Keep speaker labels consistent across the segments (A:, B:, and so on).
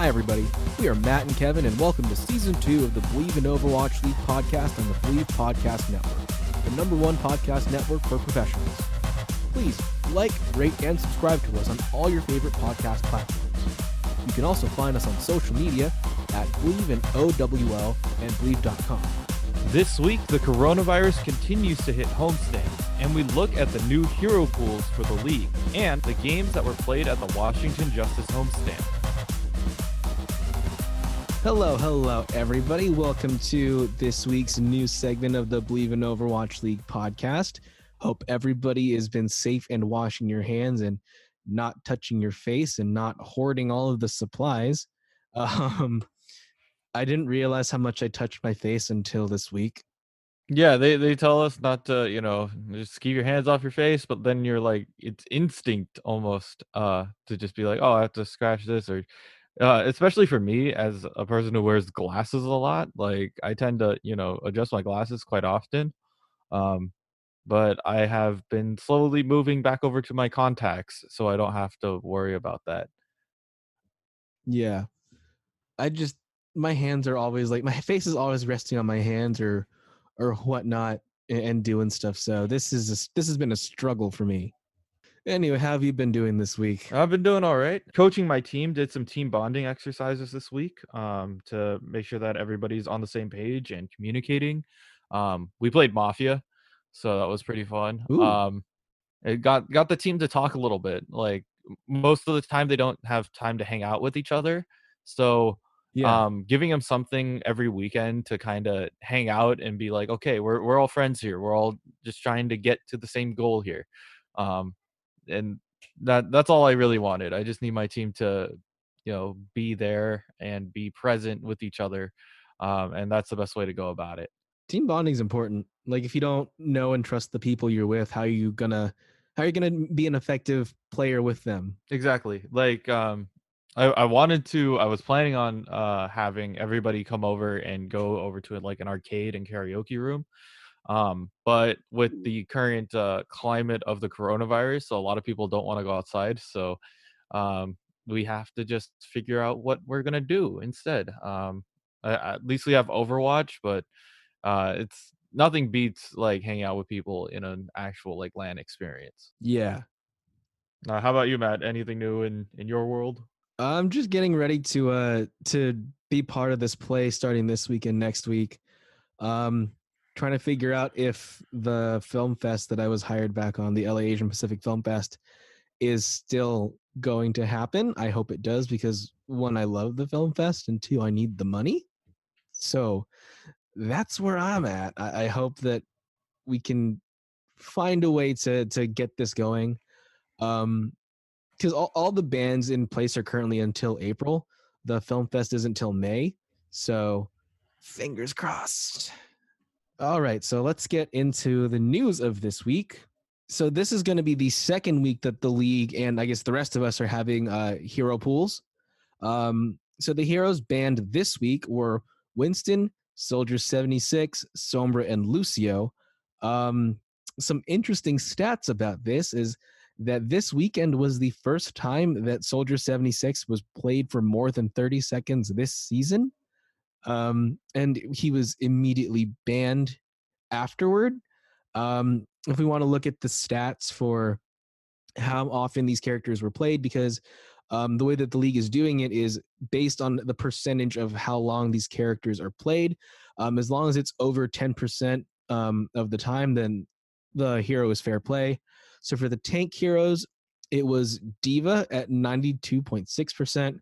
A: Hi, everybody. We are Matt and Kevin, and welcome to season two of the Believe in Overwatch League podcast on the Believe Podcast Network, the number one podcast network for professionals. Please like, rate, and subscribe to us on all your favorite podcast platforms. You can also find us on social media at Believe in OWL and Believe.com.
B: This week, the coronavirus continues to hit homestands, and we look at the new hero pools for the league and the games that were played at the Washington Justice homestand.
A: Hello, hello, everybody. Welcome to this week's new segment of the Believe in Overwatch League podcast. Hope everybody has been safe and washing your hands and not touching your face and not hoarding all of the supplies. Um, I didn't realize how much I touched my face until this week.
B: Yeah, they, they tell us not to, you know, just keep your hands off your face, but then you're like, it's instinct almost uh to just be like, oh, I have to scratch this or uh, especially for me as a person who wears glasses a lot, like I tend to, you know, adjust my glasses quite often. Um, but I have been slowly moving back over to my contacts so I don't have to worry about that.
A: Yeah. I just my hands are always like my face is always resting on my hands or or whatnot and doing stuff. So this is a, this has been a struggle for me. Anyway, how have you been doing this week?
B: I've been doing all right. Coaching my team did some team bonding exercises this week um, to make sure that everybody's on the same page and communicating. Um, we played Mafia, so that was pretty fun.
A: Ooh.
B: Um, it got got the team to talk a little bit. Like most of the time, they don't have time to hang out with each other, so
A: Yeah.
B: um, giving them something every weekend to kind of hang out and be like, okay, we're we're all friends here. We're all just trying to get to the same goal here. Um, and that that's all I really wanted. I just need my team to, you know, be there and be present with each other, um, and that's the best way to go about it.
A: team bonding is important. Like if you don't know and trust the people you're with, how are you gonna how are you gonna be an effective player with them?
B: Exactly. Like um, I I wanted to. I was planning on uh having everybody come over and go over to it, like an arcade and karaoke room. Um, but with the current uh, climate of the coronavirus, a lot of people don't want to go outside. So um, we have to just figure out what we're gonna do instead. Um, at least we have Overwatch, but uh, it's nothing beats like hanging out with people in an actual like LAN experience.
A: Yeah.
B: Uh, how about you, Matt? Anything new in in your world?
A: I'm just getting ready to uh to be part of this play starting this week and next week. Um trying to figure out if the film fest that I was hired back on, the LA Asian Pacific Film Fest, is still going to happen. I hope it does because one, I love the film fest, and two, I need the money. So that's where I'm at. I, I hope that we can find a way to to get this going. Um because all, all the bands in place are currently until April. The film fest is until May. So fingers crossed. All right, so let's get into the news of this week. So this is going to be the second week that the league and I guess the rest of us are having uh, hero pools. Um, so the heroes banned this week were Winston, Soldier 76, Sombra, and Lucio. Um, some interesting stats about this is that this weekend was the first time that Soldier 76 was played for more than 30 seconds this season. Um, and he was immediately banned afterward. Um, if we want to look at the stats for how often these characters were played, because um, the way that the league is doing it is based on the percentage of how long these characters are played. Um, as long as it's over 10% um, of the time, then the hero is fair play. So for the tank heroes, it was D.Va at 92.6%,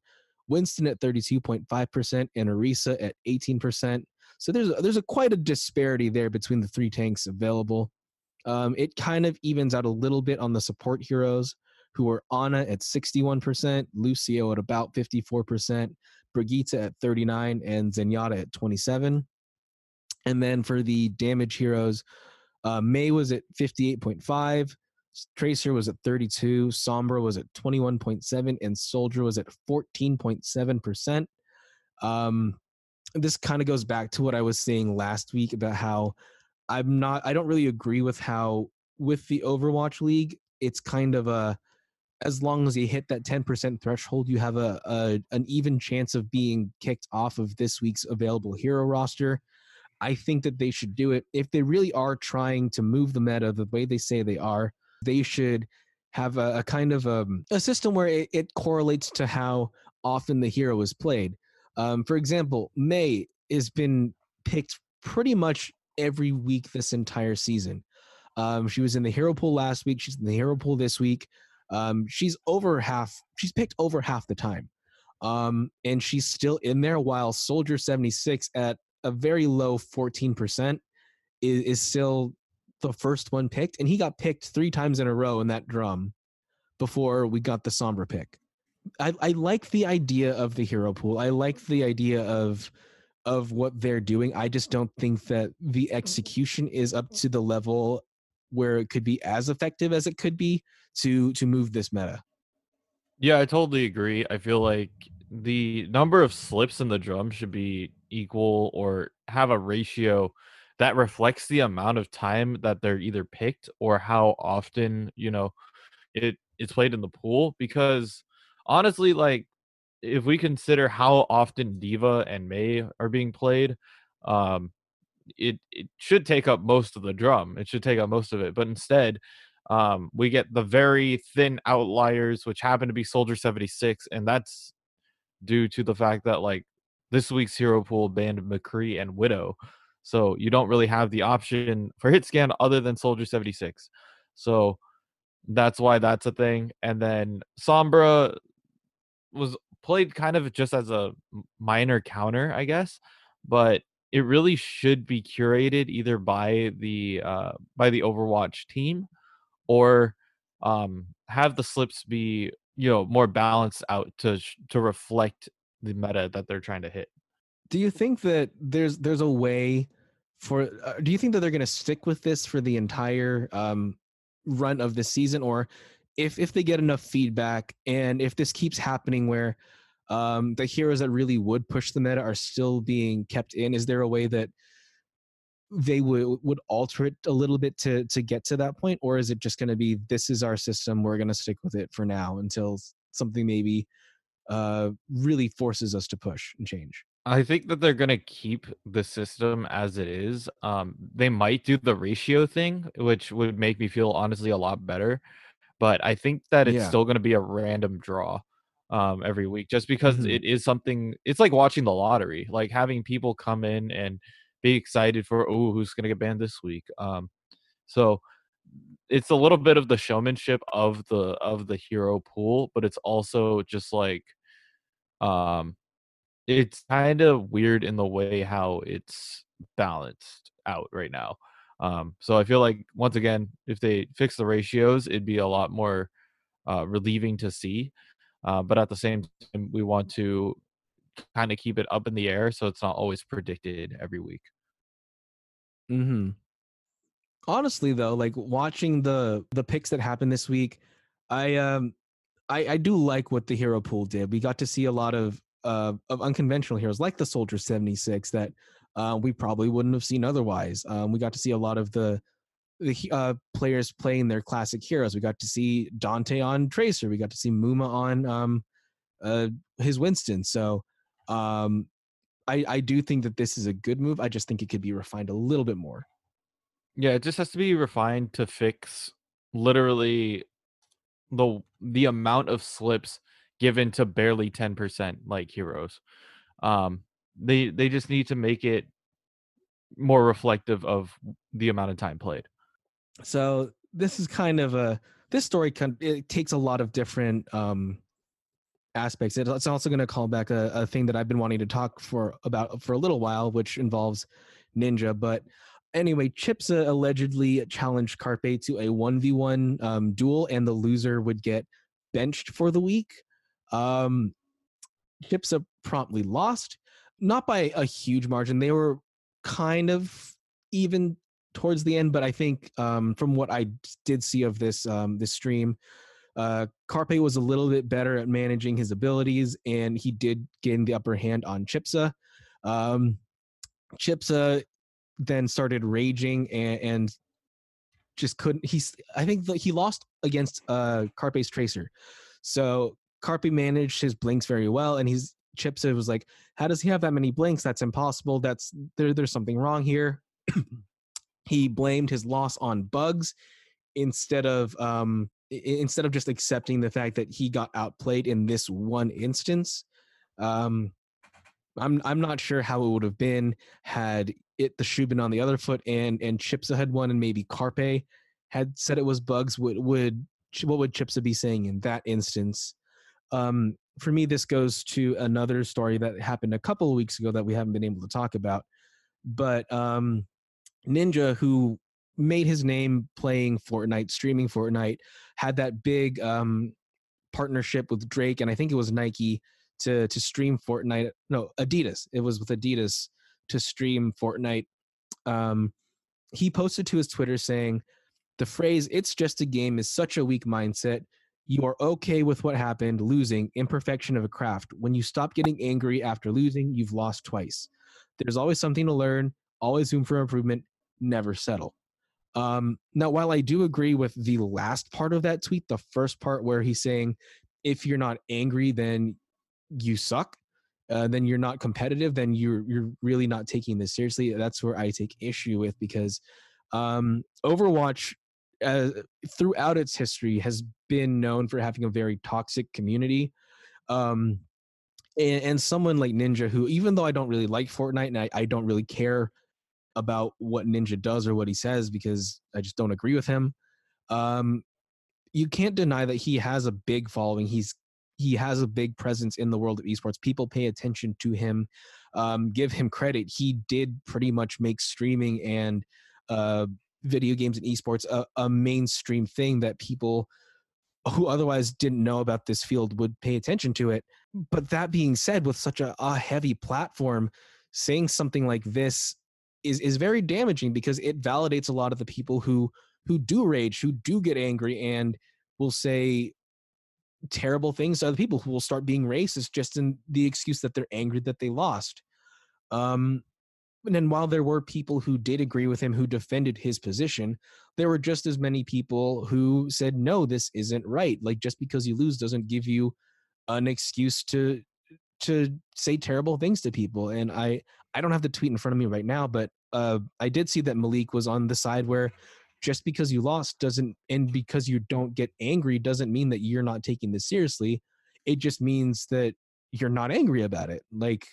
A: Winston at 32.5%, and Orisa at 18%. So there's there's a quite a disparity there between the three tanks available. Um, it kind of evens out a little bit on the support heroes, who are Ana at 61%, Lucio at about 54%, Brigitte at 39, and Zenyatta at 27. And then for the damage heroes, uh, Mei was at 58.5, Tracer was at 32, Sombra was at 21.7, and Soldier was at 14.7%. Um, this kind of goes back to what I was saying last week about how I'm not, I don't really agree with how, with the Overwatch League, it's kind of a, as long as you hit that 10% threshold, you have a, a an even chance of being kicked off of this week's available hero roster. I think that they should do it. If they really are trying to move the meta the way they say they are, they should have a, a kind of a, um, a, system where it, it, correlates to how often the hero is played. Um, for example, Mei has been picked pretty much every week this entire season. Um, she was in the hero pool last week. She's in the hero pool this week. Um, she's over half. She's picked over half the time, um, and she's still in there. While Soldier seventy six at a very low fourteen percent is, is still the first one picked, and he got picked three times in a row in that drum before we got the Sombra pick. I, I like the idea of the hero pool. I like the idea of of what they're doing. I just don't think that the execution is up to the level where it could be as effective as it could be to to move this meta.
B: Yeah, I totally agree. I feel like the number of slips in the drum should be equal or have a ratio that reflects the amount of time that they're either picked or how often, you know, it it's played in the pool because honestly like if we consider how often D.Va and Mei are being played, um it it should take up most of the drum. It should take up most of it, but instead, um, we get the very thin outliers, which happen to be Soldier seventy six, and that's due to the fact that like this week's hero pool banned McCree and Widow, so you don't really have the option for hit scan other than Soldier seventy six. So that's why that's a thing. And then Sombra was played kind of just as a minor counter, I guess, but it really should be curated either by the uh, by the Overwatch team or um, have the slips be you know more balanced out to to reflect the meta that they're trying to hit.
A: Do you think that there's there's a way for? Uh, do you think that they're going to stick with this for the entire um, run of the season, or if if they get enough feedback and if this keeps happening where um, the heroes that really would push the meta are still being kept in. Is there a way that they would would alter it a little bit to to get to that point, or is it just going to be this is our system, we're going to stick with it for now until something maybe uh, really forces us to push and change?
B: I think that they're going to keep the system as it is. Um, they might do the ratio thing, which would make me feel honestly a lot better. But I think that it's yeah. still going to be a random draw um, every week just because mm-hmm. it is something it's like watching the lottery like having people come in and be excited for oh who's going to get banned this week um, so it's a little bit of the showmanship of the of the hero pool but it's also just like um it's kind of weird in the way how it's balanced out right now um so i feel like once again if they fix the ratios it'd be a lot more uh relieving to see uh, but at the same time, we want to kind of keep it up in the air so it's not always predicted every week.
A: Hmm. Honestly, though, like watching the the picks that happened this week, I um, I I do like what the hero pool did. We got to see a lot of uh of unconventional heroes like the Soldier seventy six that uh, we probably wouldn't have seen otherwise. Um, we got to see a lot of the the uh, players playing their classic heroes. We got to see Danteh on Tracer. We got to see Muma on um, uh, his Winston. So um, I, I do think that this is a good move. I just think it could be refined a little bit more.
B: Yeah, it just has to be refined to fix literally the the amount of slips given to barely 10% like heroes. Um, they they just need to make it more reflective of the amount of time played.
A: So this is kind of a this story kind it takes a lot of different um aspects. It's also going to call back a, a thing that I've been wanting to talk for about for a little while, which involves Ninja. But anyway, Chipsa allegedly challenged Carpe to a one v one um, duel, and the loser would get benched for the week. Um, Chipsa promptly lost, not by a huge margin. They were kind of even towards the end, but I think um, from what I did see of this um, this stream, uh, Carpe was a little bit better at managing his abilities, and he did gain the upper hand on Chipsa. Um, Chipsa then started raging and, and just couldn't. He's I think that he lost against uh Carpe's Tracer, so Carpe managed his blinks very well, and he's Chipsa was like, "How does he have that many blinks? That's impossible. That's there. There's something wrong here." he blamed his loss on bugs instead of um instead of just accepting the fact that he got outplayed in this one instance. Um, I'm I'm not sure how it would have been had it the shoe been on the other foot and and Chipsa had won and maybe Carpe had said it was bugs. Would would what would Chipsa be saying in that instance? Um, for me, this goes to another story that happened a couple of weeks ago that we haven't been able to talk about. But um, Ninja, who made his name playing Fortnite, streaming Fortnite, had that big um, partnership with Drake, and I think it was Nike to to stream Fortnite. No, Adidas. It was with Adidas to stream Fortnite. Um, he posted to his Twitter saying, "The phrase "It's just a game" is such a weak mindset. You are okay with what happened, losing, imperfection of a craft. When you stop getting angry after losing, you've lost twice. There's always something to learn, always room for improvement. Never settle." Um, now, while I do agree with the last part of that tweet, the first part where he's saying, if you're not angry, then you suck. Uh, then you're not competitive. Then you're you're really not taking this seriously. That's where I take issue with because um, Overwatch, uh, throughout its history, has been known for having a very toxic community. Um, and, and, someone like Ninja, who even though I don't really like Fortnite and I, I don't really care about what Ninja does or what he says because I just don't agree with him. Um, you can't deny that he has a big following. He's he has a big presence in the world of esports. People pay attention to him. Um, give him credit. He did pretty much make streaming and uh, video games and esports a, a mainstream thing that people who otherwise didn't know about this field would pay attention to it. But that being said, with such a, a heavy platform, saying something like this is is very damaging because it validates a lot of the people who who do rage, who do get angry, and will say terrible things to other people who will start being racist just in the excuse that they're angry that they lost. Um, and then while there were people who did agree with him who defended his position, there were just as many people who said, no, this isn't right. Like just because you lose doesn't give you an excuse to to say terrible things to people. And I I don't have the tweet in front of me right now, but uh, I did see that Malik was on the side where just because you lost doesn't and because you don't get angry doesn't mean that you're not taking this seriously. It just means that you're not angry about it. Like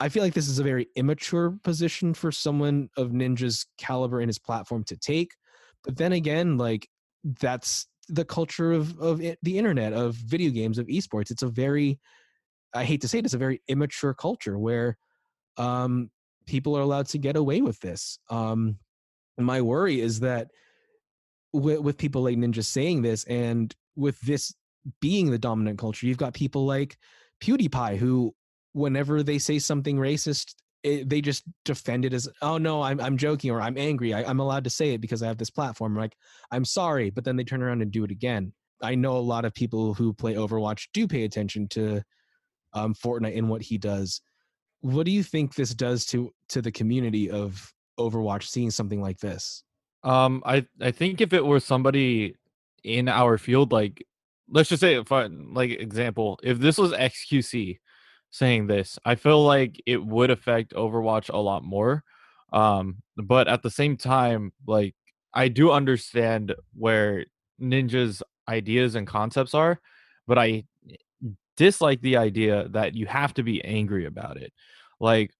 A: I feel like this is a very immature position for someone of Ninja's caliber and his platform to take. But then again, like that's the culture of of it, the internet, of video games, of esports. It's a very I hate to say it, it's a very immature culture where um, people are allowed to get away with this. Um, my worry is that with, with people like Ninja saying this, and with this being the dominant culture, you've got people like PewDiePie who, whenever they say something racist, it, they just defend it as, "Oh no, I'm I'm joking," or "I'm angry. I, I'm allowed to say it because I have this platform." Like, "I'm sorry," but then they turn around and do it again. I know a lot of people who play Overwatch do pay attention to um, Fortnite and what he does. What do you think this does to to the community of Overwatch seeing something like this?
B: Um, I I think if it were somebody in our field, like let's just say, I, like example, if this was XQC saying this, I feel like it would affect Overwatch a lot more. Um, but at the same time, like I do understand where Ninja's ideas and concepts are, but I dislike the idea that you have to be angry about it. Like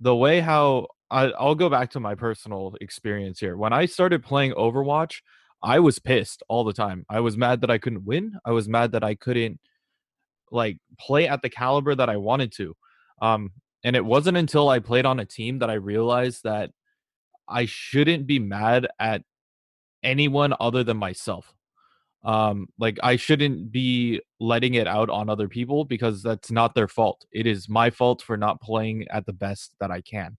B: the way how I, I'll go back to my personal experience here. When I started playing Overwatch, I was pissed all the time. I was mad that I couldn't win. I was mad that I couldn't like play at the caliber that I wanted to. Um, and it wasn't until I played on a team that I realized that I shouldn't be mad at anyone other than myself um like i shouldn't be letting it out on other people because that's not their fault it is my fault for not playing at the best that i can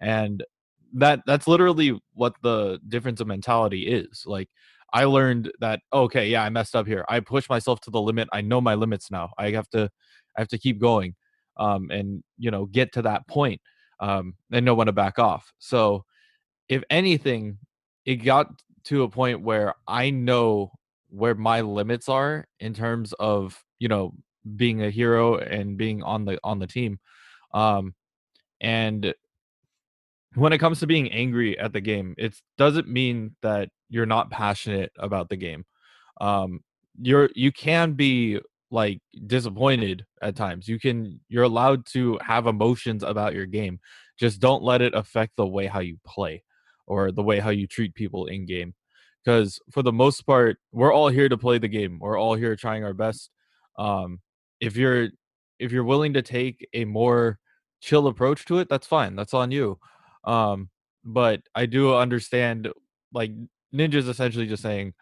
B: and that that's literally what the difference of mentality is like i learned that okay yeah i messed up here. I pushed myself to the limit. I know my limits now. I have to i have to keep going um and you know get to that point um and know when to back off. So if anything it got to a point where I know where my limits are in terms of you know being a hero and being on the on the team um and when it comes to being angry at the game it doesn't mean that you're not passionate about the game. Um you're you can be like disappointed at times. You can you're allowed to have emotions about your game. Just don't let it affect the way how you play or the way how you treat people in game. Because for the most part we're all here to play the game. We're all here trying our best. Um, if you're if you're willing to take a more chill approach to it that's fine. That's on you. Um, but i do understand like ninja's essentially just saying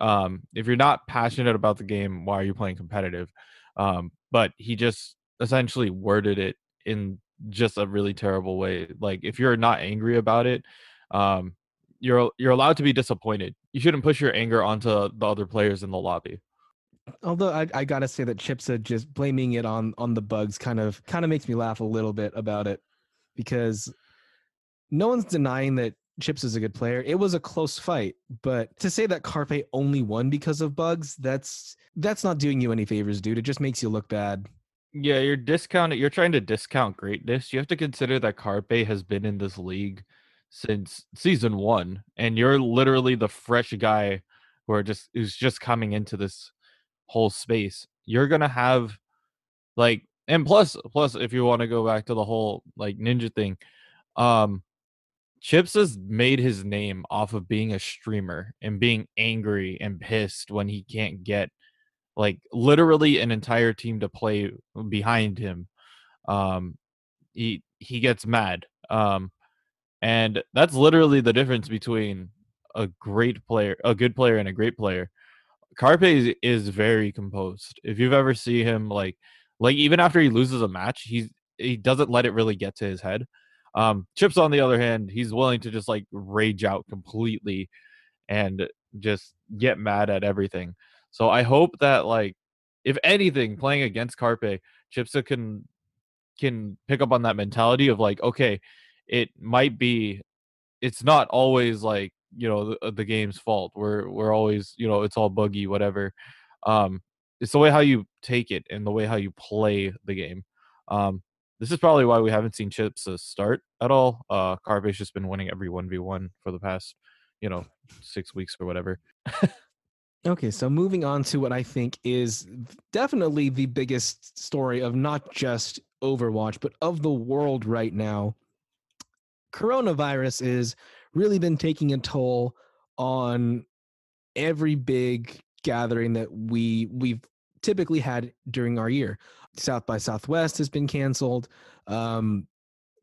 B: um, if you're not passionate about the game why are you playing competitive um, but he just essentially worded it in just a really terrible way like if you're not angry about it um, you're you're allowed to be disappointed. You shouldn't push your anger onto the other players in the lobby.
A: Although I, I gotta say that Chipsa just blaming it on on the bugs kind of kind of makes me laugh a little bit about it because no one's denying that Chips is a good player. It was a close fight, but to say that Carpe only won because of bugs, that's that's not doing you any favors, dude. It just makes you look bad.
B: Yeah, you're discounting. You're trying to discount greatness. You have to consider that Carpe has been in this league since season one, and you're literally the fresh guy who are just who's just coming into this whole space. You're gonna have like and plus plus if you want to go back to the whole like ninja thing, um Chips has made his name off of being a streamer and being angry and pissed when he can't get like literally an entire team to play behind him. Um he he gets mad. Um and that's literally the difference between a great player, a good player, and a great player. Carpe is, is very composed. If you've ever see him like like even after he loses a match, he's he doesn't let it really get to his head. Um, Chips on the other hand, he's willing to just like rage out completely and just get mad at everything. So I hope that like if anything, playing against Carpe, Chipsa can can pick up on that mentality of like, okay, it might be it's not always like you know the, uh, the game's fault. We're we're always you know it's all buggy whatever. Um it's the way how you take it and the way how you play the game. Um this is probably why we haven't seen chips start at all uh carpe's just been winning every 1v1 for the past you know six weeks or whatever
A: okay so moving on to what i think is definitely the biggest story of not just overwatch but of the world right now coronavirus is really been taking a toll on every big gathering that we we've typically had during our year. South by Southwest has been canceled. Um,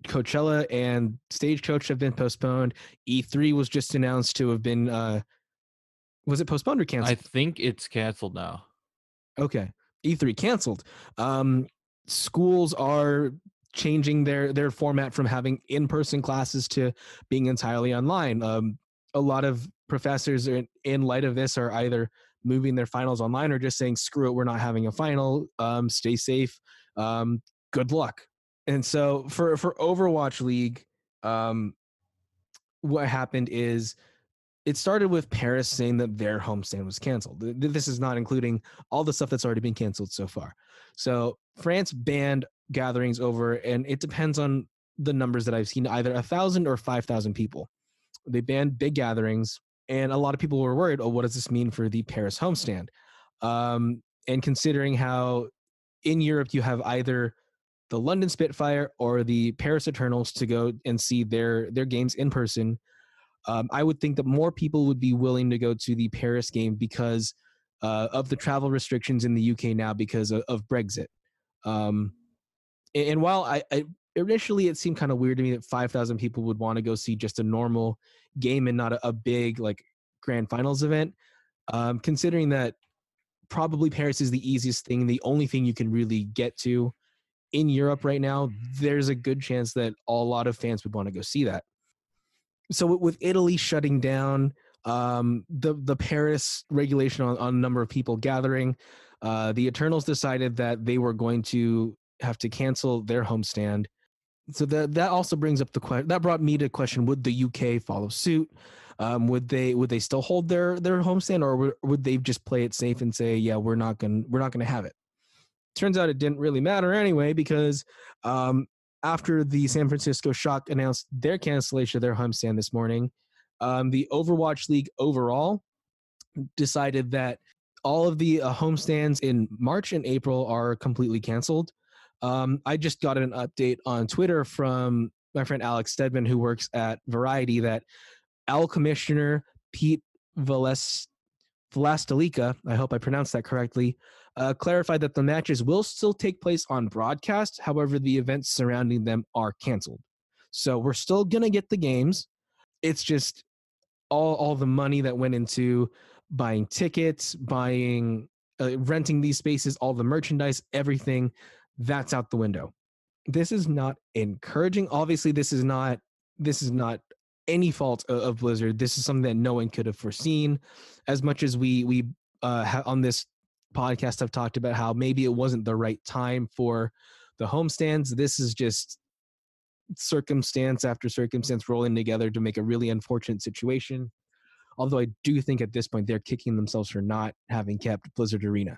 A: Coachella and Stagecoach have been postponed. E3 was just announced to have been uh was it postponed or canceled?
B: I think it's canceled now.
A: Okay. E3 canceled. Um schools are changing their their format from having in-person classes to being entirely online. Um, a lot of professors are in, in light of this are either moving their finals online or just saying screw it we're not having a final um, stay safe um, good luck. And so for for overwatch league um, what happened is it started with paris saying that their homestand was canceled. This is not including all the stuff that's already been canceled so far. So france banned gatherings over, and it depends on the numbers that I've seen, either a thousand or five thousand people. They banned big gatherings, and a lot of people were worried. Oh, what does this mean for the Paris homestand? Um, and considering how in Europe you have either the London Spitfire or the Paris Eternals to go and see their their games in person, um, I would think that more people would be willing to go to the Paris game because uh, of the travel restrictions in the UK now because of, of Brexit. Um, and while I, I initially it seemed kind of weird to me that 5000 people would want to go see just a normal game and not a, a big like grand finals event um, considering that probably paris is the easiest thing the only thing you can really get to in europe right now there's a good chance that a lot of fans would want to go see that so with italy shutting down um, the the paris regulation on, on number of people gathering uh, the eternals decided that they were going to have to cancel their homestand. So that that also brings up the question that brought me to question would the UK follow suit? Um, would they would they still hold their their homestand or would, would they just play it safe and say yeah we're not going we're not going to have it? Turns out it didn't really matter anyway because um, after the San Francisco Shock announced their cancellation of their homestand this morning um, the Overwatch League overall decided that all of the uh, homestands in March and April are completely canceled um, I just got an update on Twitter from my friend Alex Stedman, who works at Variety, that Owl Commissioner Pete Veles- Velastelika, I hope I pronounced that correctly, uh, clarified that the matches will still take place on broadcast. However, the events surrounding them are canceled. So we're still going to get the games. It's just all, all the money that went into buying tickets, buying, uh, renting these spaces, all the merchandise, everything that's out the window. This is not encouraging. Obviously, this is not this is not any fault of, Blizzard. This is something that no one could have foreseen. As much as we we uh, ha- on this podcast have talked about how maybe it wasn't the right time for the homestands. This is just circumstance after circumstance rolling together to make a really unfortunate situation. Although I do think at this point they're kicking themselves for not having kept Blizzard Arena.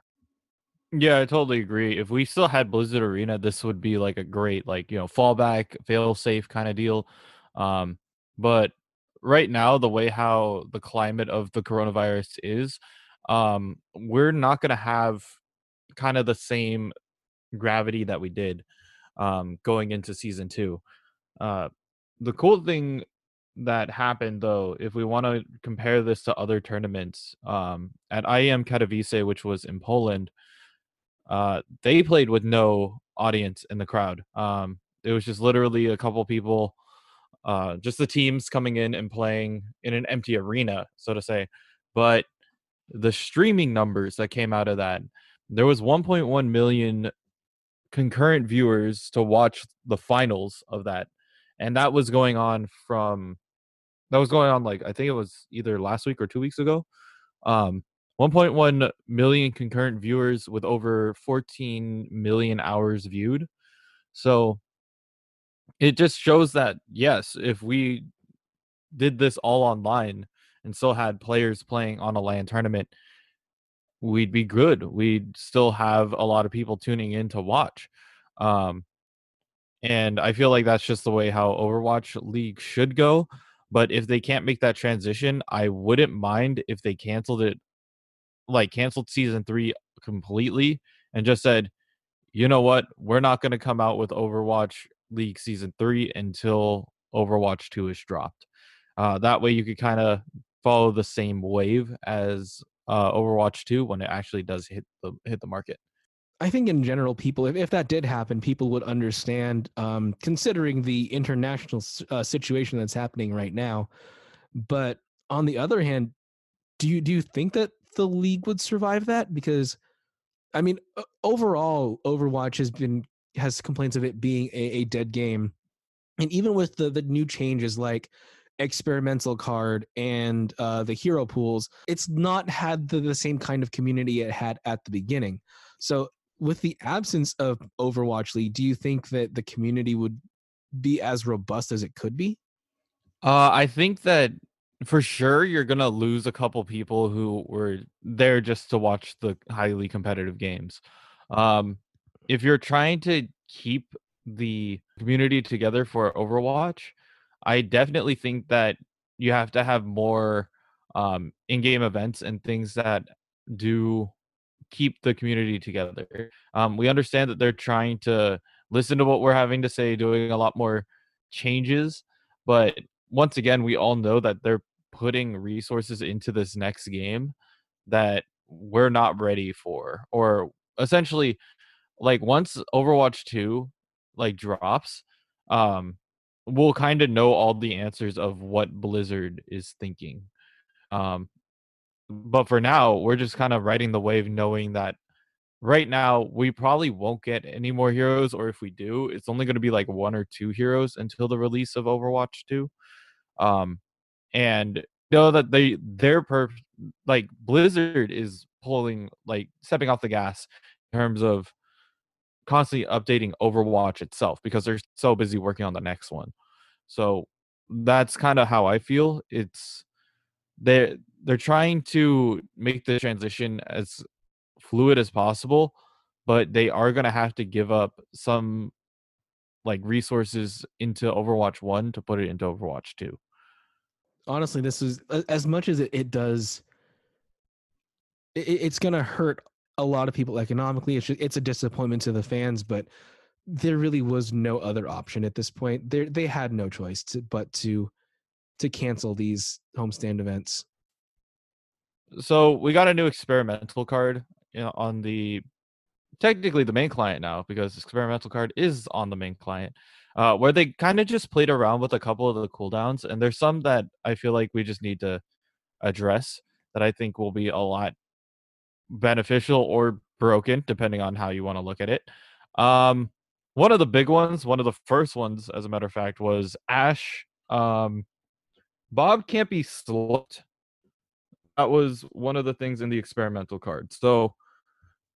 B: Yeah, I totally agree. If we still had Blizzard Arena, this would be like a great, like, you know, fallback, fail safe kind of deal. Um, but right now, the way how the climate of the coronavirus is, um, we're not going to have kind of the same gravity that we did um, going into season two. Uh, the cool thing that happened, though, if we want to compare this to other tournaments, um, at IEM Katowice, which was in Poland, uh, they played with no audience in the crowd. Um, it was just literally a couple people, uh, just the teams coming in and playing in an empty arena, so to say. But the streaming numbers that came out of that, there was 1.1 million concurrent viewers to watch the finals of that, and that was going on from that was going on like I think it was either last week or two weeks ago. Um, 1.1 million concurrent viewers with over 14 million hours viewed. So it just shows that yes, if we did this all online and still had players playing on a LAN tournament, we'd be good. We'd still have a lot of people tuning in to watch. Um, and I feel like that's just the way how Overwatch League should go. But if they can't make that transition, I wouldn't mind if they canceled it like canceled season three completely and just said, you know what, we're not going to come out with Overwatch League season three until Overwatch 2 is dropped. Uh, that way you could kind of follow the same wave as uh, Overwatch 2 when it actually does hit the hit the market.
A: I think in general, people, if, if that did happen, people would understand, um, considering the international uh, situation that's happening right now. But on the other hand, do you do you think that the league would survive that because I mean overall Overwatch has been has complaints of it being a, a dead game. And even with the the new changes like experimental card and uh, the hero pools, it's not had the, the same kind of community it had at the beginning. So with the absence of Overwatch League, do you think that the community would be as robust as it could be?
B: Uh, I think that for sure you're gonna lose a couple people who were there just to watch the highly competitive games. Um, if you're trying to keep the community together for Overwatch, I definitely think that you have to have more um, in-game events and things that do keep the community together. Um, we understand that they're trying to listen to what we're having to say, doing a lot more changes, but once again, we all know that they're putting resources into this next game that we're not ready for or essentially like once overwatch 2 like drops um we'll kind of know all the answers of what blizzard is thinking um but for now we're just kind of riding the wave knowing that right now we probably won't get any more heroes or if we do it's only going to be like one or two heroes until the release of overwatch 2 um and know that they they're per like Blizzard is pulling like stepping off the gas in terms of constantly updating Overwatch itself because they're so busy working on the next one. So that's kind of how I feel. It's they they're trying to make the transition as fluid as possible, but they are going to have to give up some like resources into Overwatch 1 to put it into Overwatch 2.
A: Honestly, this is as much as it, it does it, it's going to hurt a lot of people economically. It's just, it's a disappointment to the fans, but there really was no other option at this point. They they had no choice to, but to to cancel these homestand events.
B: So we got a new experimental card you know, on the technically the main client now because experimental card is on the main client. Uh, where they kind of just played around with a couple of the cooldowns, and there's some that I feel like we just need to address that I think will be a lot beneficial or broken, depending on how you want to look at it. Um, one of the big ones, one of the first ones, as a matter of fact, was Ash. Um, Bob can't be slipped. That was one of the things in the experimental card. So,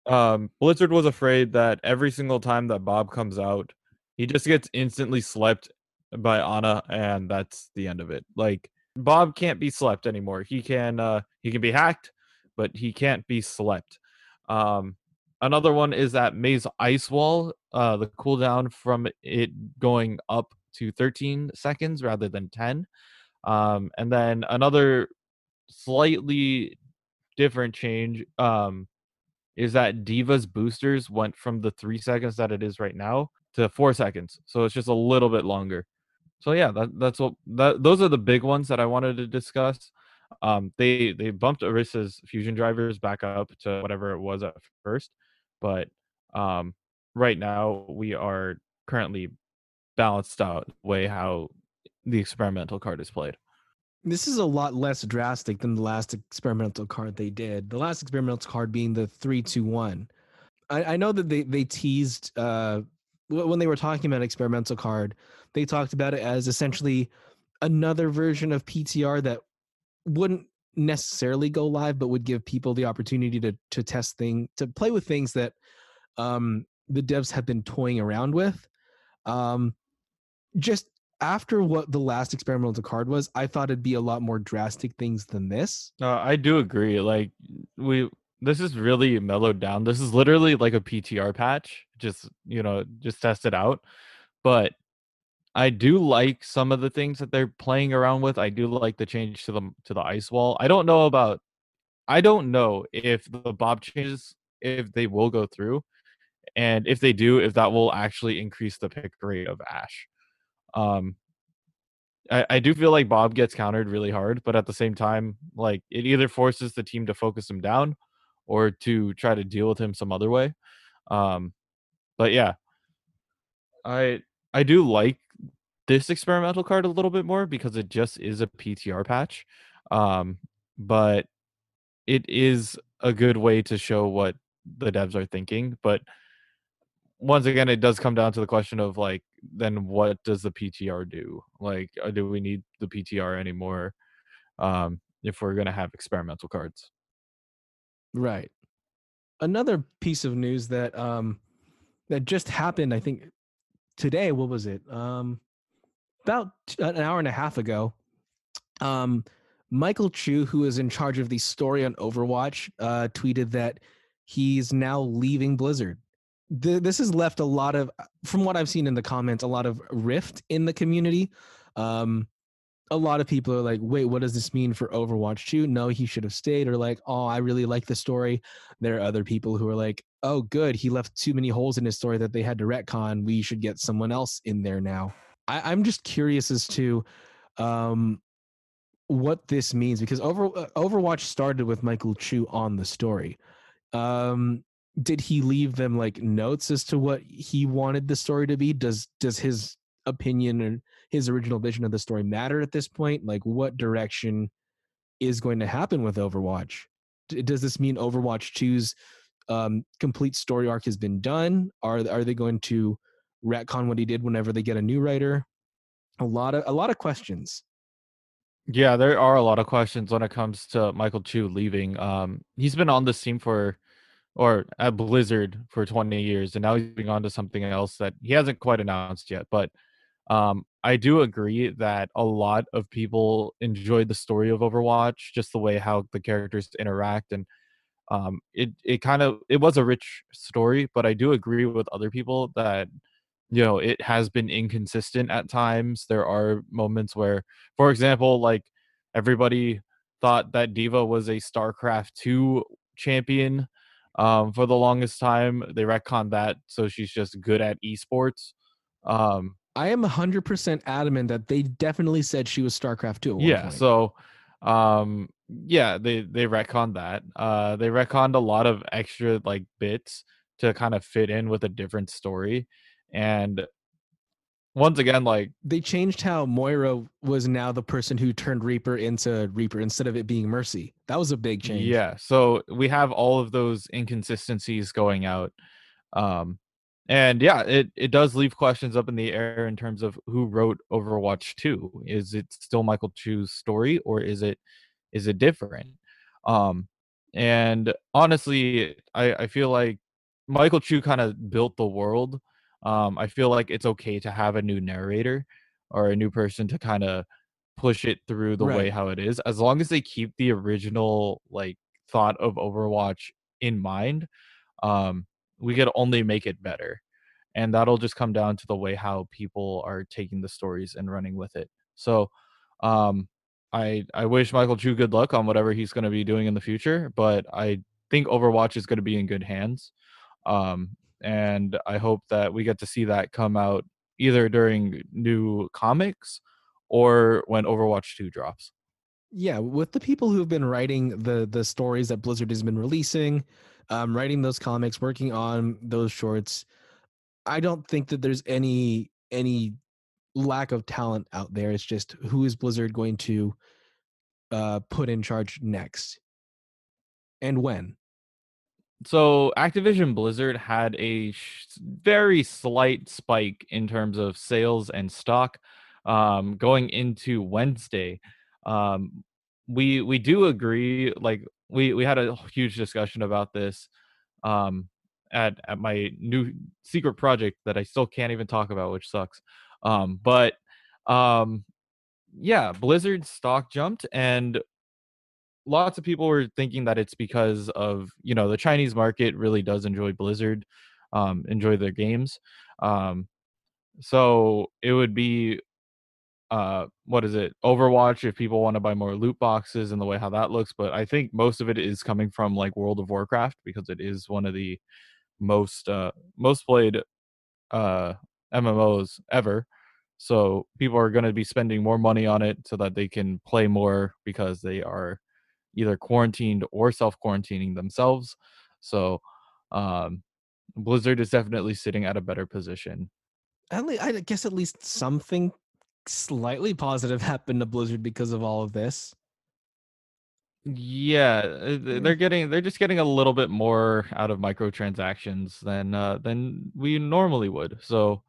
B: um, Blizzard was afraid that every single time that Bob comes out, he just gets instantly slept by Ana, and that's the end of it. Like Bob can't be slept anymore. He can uh he can be hacked, but he can't be slept. Um, another one is that Mei's Ice Wall. Uh, the cooldown from it going up to 13 seconds rather than 10. Um, and then another slightly different change um, is that D.Va's boosters went from the three seconds that it is right now to four seconds. So it's just a little bit longer. So yeah, that, that's what that those are the big ones that I wanted to discuss. Um, they they bumped Orisa's fusion drivers back up to whatever it was at first, but um, right now we are currently balanced out way how the experimental card is played.
A: This is a lot less drastic than the last experimental card they did. The last experimental card being the three two one. I, I know that they they teased uh, when they were talking about experimental card. They talked about it as essentially another version of PTR that wouldn't necessarily go live, but would give people the opportunity to to test thing to play with things that um, the devs have been toying around with. Um, just after what the last experimental card was, I thought it'd be a lot more drastic things than this.
B: Uh, I do agree. Like we, this is really mellowed down. This is literally like a PTR patch. Just you know, just test it out. But I do like some of the things that they're playing around with. I do like the change to the to the ice wall. I don't know about I don't know if the Bob changes if they will go through and if they do if that will actually increase the pick rate of Ash. Um I, I do feel like Bob gets countered really hard, but at the same time, like it either forces the team to focus him down or to try to deal with him some other way. Um but yeah. I I do like this experimental card a little bit more because it just is a PTR patch. Um, but it is a good way to show what the devs are thinking. But once again, it does come down to the question of like, then what does the PTR do? Like, uh, do we need the PTR anymore um, if we're going to have experimental cards?
A: Right. Another piece of news that um, that just happened, I think today. What was it? Um, about an hour and a half ago, um, Michael Chu, who is in charge of the story on Overwatch, uh, tweeted that he's now leaving Blizzard. The, this has left a lot of, from what I've seen in the comments, a lot of rift in the community. Um, a lot of people are like, wait, what does this mean for Overwatch 2? No, he should have stayed. Or like, oh, I really like the story. There are other people who are like, oh, good, he left too many holes in his story that they had to retcon. We should get someone else in there now. I, am just curious as to um, what this means because Over, uh, Overwatch started with Michael Chu on the story. Um, did he leave them like notes as to what he wanted the story to be? Does does his opinion his original vision of the story matter at this point? Like, what direction is going to happen with Overwatch? Does this mean Overwatch 2's um, complete story arc has been done? Are are they going to retcon what he did whenever they get a new writer. A lot of a lot of questions.
B: Yeah, there are a lot of questions when it comes to Michael Chu leaving. Um, he's been on this team for or at Blizzard for 20 years, and now he's moving on to something else that he hasn't quite announced yet. But um, I do agree that a lot of people enjoyed the story of Overwatch, just the way how the characters interact, and um, it it kind of it was a rich story. But I do agree with other people that you know it has been inconsistent at times. There are moments where, for example, like everybody thought that D.Va was a StarCraft two champion um, for the longest time. They retconned that, so she's just good at esports. Um,
A: I am 100% adamant that they definitely said she was StarCraft 2
B: yeah, so um yeah, they they retconned that. Uh they retconned a lot of extra like bits to kind of fit in with a different story. And once again, like
A: they changed how Moira was now the person who turned Reaper into Reaper instead of it being Mercy. That was a big change.
B: Yeah. So we have all of those inconsistencies going out. Um and yeah, it, it does leave questions up in the air in terms of who wrote Overwatch 2. Is it still Michael Chu's story or is it is it different? Um and honestly, I, I feel like Michael Chu kind of built the world um, I feel like it's okay to have a new narrator or a new person to kind of push it through the right. way how it is, as long as they keep the original like thought of Overwatch in mind. Um, we could only make it better, and that'll just come down to the way how people are taking the stories and running with it. So, um, I I wish Michael Chu good luck on whatever he's going to be doing in the future, but I think Overwatch is going to be in good hands. Um, and I hope that we get to see that come out either during new comics or when Overwatch 2 drops.
A: Yeah, with the people who've been writing the the stories that Blizzard has been releasing, um, writing those comics, working on those shorts, I don't think that there's any any lack of talent out there. It's just who is Blizzard going to uh, put in charge next, and when
B: so Activision Blizzard had a sh- very slight spike in terms of sales and stock um, going into Wednesday. Um, we we do agree. Like we we had a huge discussion about this um, at at my new secret project that I still can't even talk about, which sucks. Um, but um, yeah, Blizzard stock jumped, and lots of people were thinking that it's because of you know the Chinese market really does enjoy Blizzard, um, enjoy their games. Um, so it would be uh what is it overwatch if people want to buy more loot boxes and the way how that looks but i think most of it is coming from like world of warcraft because it is one of the most uh most played uh mmos ever so people are going to be spending more money on it so that they can play more because they are either quarantined or self quarantining themselves. So um, Blizzard is definitely sitting at a better position.
A: At least, I guess at least something slightly positive happened to Blizzard because of all of this.
B: Yeah, uh, they're getting they're just getting a little bit more out of microtransactions than uh than we normally would. So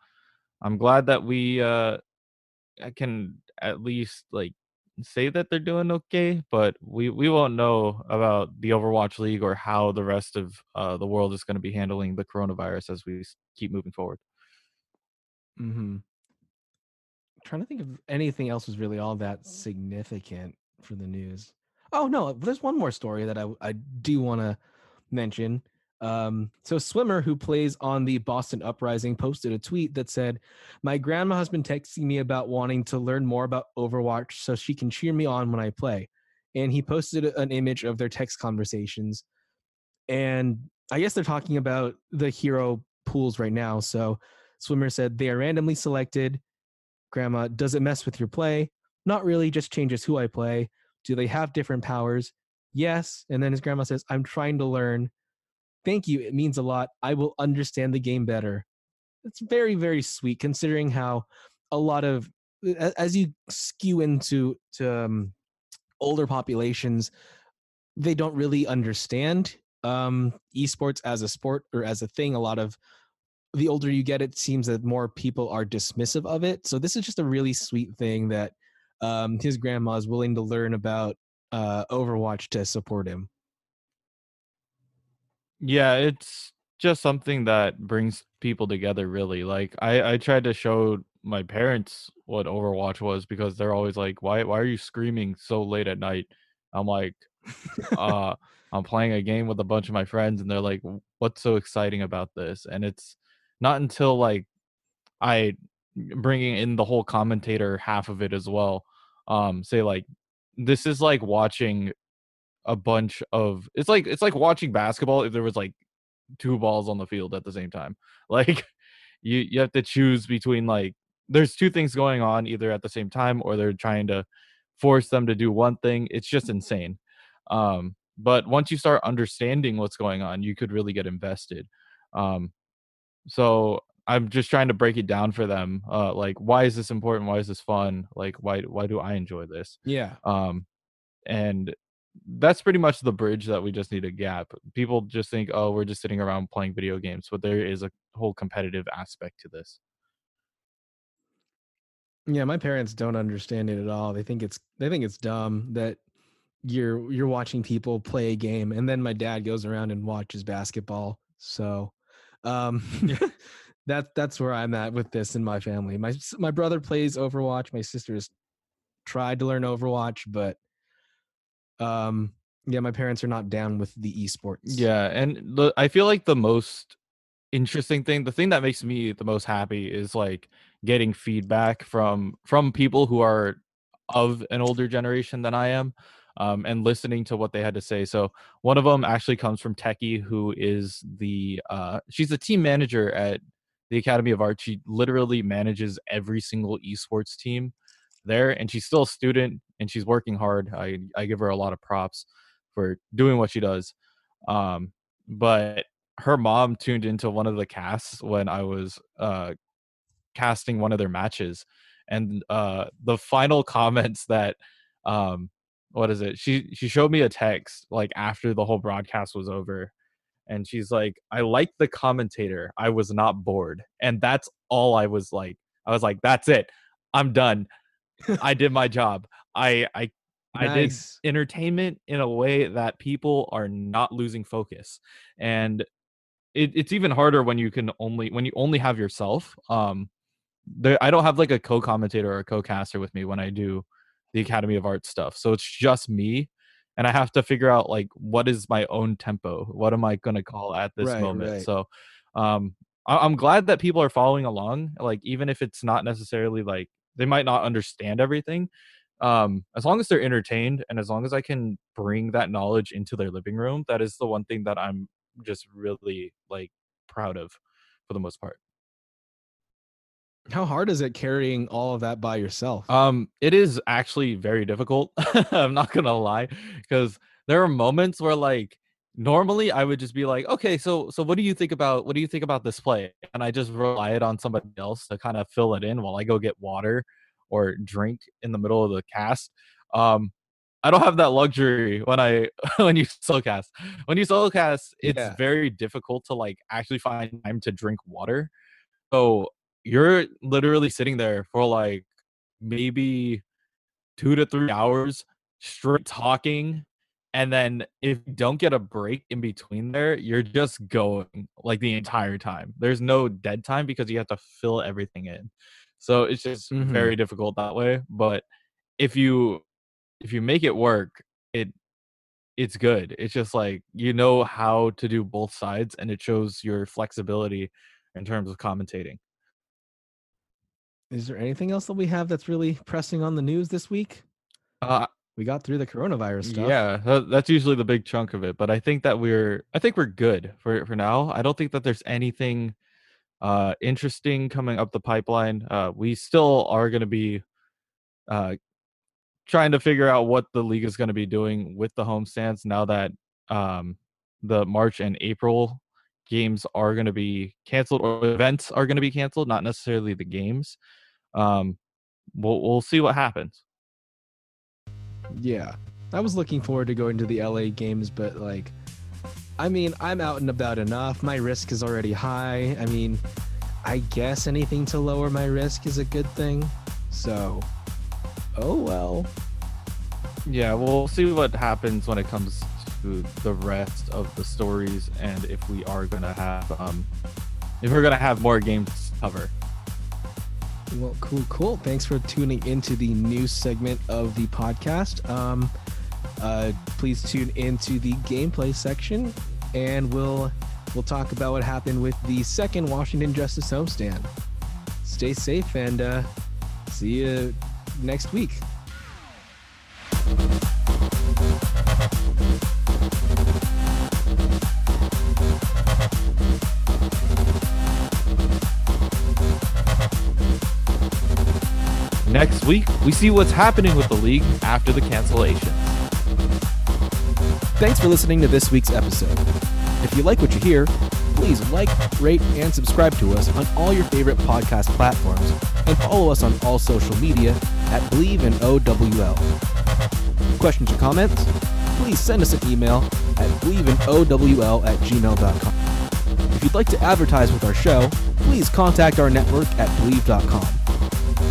B: I'm glad that we uh can at least like say that they're doing okay, but we we won't know about the Overwatch League or how the rest of uh, the world is going to be handling the coronavirus as we keep moving forward.
A: Hmm. Trying to think of anything else was really all that significant for the news. Oh no, there's one more story that I I do want to mention. Um, so swimmer who plays on the Boston Uprising posted a tweet that said, "My grandma has been texting me about wanting to learn more about Overwatch so she can cheer me on when I play." And he posted an image of their text conversations, and I guess they're talking about the hero pools right now. So swimmer said they are randomly selected. Grandma, does it mess with your play? Not really, just changes who I play. Do they have different powers? Yes. And then his grandma says, I'm trying to learn thank you. It means a lot. I will understand the game better. It's very, very sweet considering how a lot of as you skew into to um, older populations, they don't really understand um, esports as a sport or as a thing. A lot of the older you get, it seems that more people are dismissive of it. So this is just a really sweet thing that um, his grandma is willing to learn about uh, Overwatch to support him.
B: Yeah, it's just something that brings people together really. Like I I tried to show my parents what Overwatch was because they're always like, "Why why are you screaming so late at night?" I'm like, uh I'm playing a game with a bunch of my friends and they're like, "What's so exciting about this?" And it's not until like I bringing in the whole commentator half of it as well. Um say like this is like watching a bunch of it's like it's like watching basketball if there was like two balls on the field at the same time. Like you you have to choose between like there's two things going on either at the same time or they're trying to force them to do one thing. It's just insane. Um but once you start understanding what's going on, you could really get invested. Um so I'm just trying to break it down for them. Uh like why is this important? Why is this fun? Like why why do I enjoy this?
A: Yeah.
B: Um and that's pretty much the bridge that we just need to gap. People just think, oh, we're just sitting around playing video games, but there is a whole competitive aspect to this.
A: Yeah, my parents don't understand it at all. They think it's they think it's dumb that you're you're watching people play a game and then my dad goes around and watches basketball. So um that that's where I'm at with this in my family. My my brother plays Overwatch. My sister's tried to learn Overwatch, but um yeah, my parents are not down with the esports.
B: Yeah, and the, I feel like the most interesting thing, the thing that makes me the most happy is like getting feedback from from people who are of an older generation than I am. Um, and listening to what they had to say. So one of them actually comes from Techie, who is the uh, she's the team manager at the Academy of Art. She literally manages every single esports team there, and she's still a student and she's working hard. I I give her a lot of props for doing what she does. Um, but her mom tuned into one of the casts when I was uh, casting one of their matches, and uh, the final comments that um, what is it? She she showed me a text like after the whole broadcast was over, and she's like, "I like the commentator. I was not bored," and that's all I was like. I was like, "That's it. I'm done. I did my job. I I I did entertainment in a way that people are not losing focus. And it, it's even harder when you can only when you only have yourself. Um there I don't have like a co-commentator or a co-caster with me when I do the Academy of Art stuff. So it's just me and I have to figure out like what is my own tempo? What am I going to call at this
A: Right,
B: moment?
A: right.
B: So um I- I'm glad that people are following along like even if it's not necessarily like they might not understand everything um as long as they're entertained and as long as i can bring that knowledge into their living room that is the one thing that i'm just really like proud of for the most part
A: How hard is it carrying all of that by yourself?
B: um it is actually very difficult i'm not gonna lie because there are moments where like normally i would just be like okay so so what do you think about what do you think about this play and i just rely it on somebody else to kind of fill it in while i go get water or drink in the middle of the cast um i don't have that luxury when i when you solo cast when you solo cast it's
A: Yeah.
B: very difficult to like actually find time to drink water so you're literally sitting there for like maybe two to three hours straight talking. And then if you don't get a break in between there, you're just going like the entire time. There's no dead time because you have to fill everything in. So it's just
A: Mhm.
B: very difficult that way. But if you if you make it work, it it's good. It's just like you know how to do both sides and it shows your flexibility in terms of commentating.
A: Is there anything else that we have that's really pressing on the news this week?
B: Uh,
A: We got through the coronavirus stuff.
B: Yeah, that's usually the big chunk of it. But I think that we're I think we're good for for now. I don't think that there's anything uh interesting coming up the pipeline. Uh we still are going to be uh trying to figure out what the league is going to be doing with the homestands now that um the March and April games are going to be canceled or events are going to be canceled, not necessarily the games. Um we'll we'll see what happens.
A: Yeah. I was looking forward to going to the LA games, but like, I mean, I'm out and about enough. My risk is already high. I mean, I guess anything to lower my risk is a good thing. So, oh well.
B: Yeah, we'll see what happens when it comes to the rest of the stories and if we are gonna have um if we're gonna have more games to cover.
A: Well, cool, cool. Thanks for tuning into the new segment of the podcast. Um, uh, please tune into the gameplay section, and we'll we'll talk about what happened with the second Washington Justice homestand. Stay safe and uh, see you next week.
B: Next week, we see what's happening with the league after the cancellation.
C: Thanks for listening to this week's episode. If you like what you hear, please like, rate, and subscribe to us on all your favorite podcast platforms and follow us on all social media at Bleav in OWL. Questions or comments? Please send us an email at bleavinowl at gmail.com. If you'd like to advertise with our show, please contact our network at bleav.com.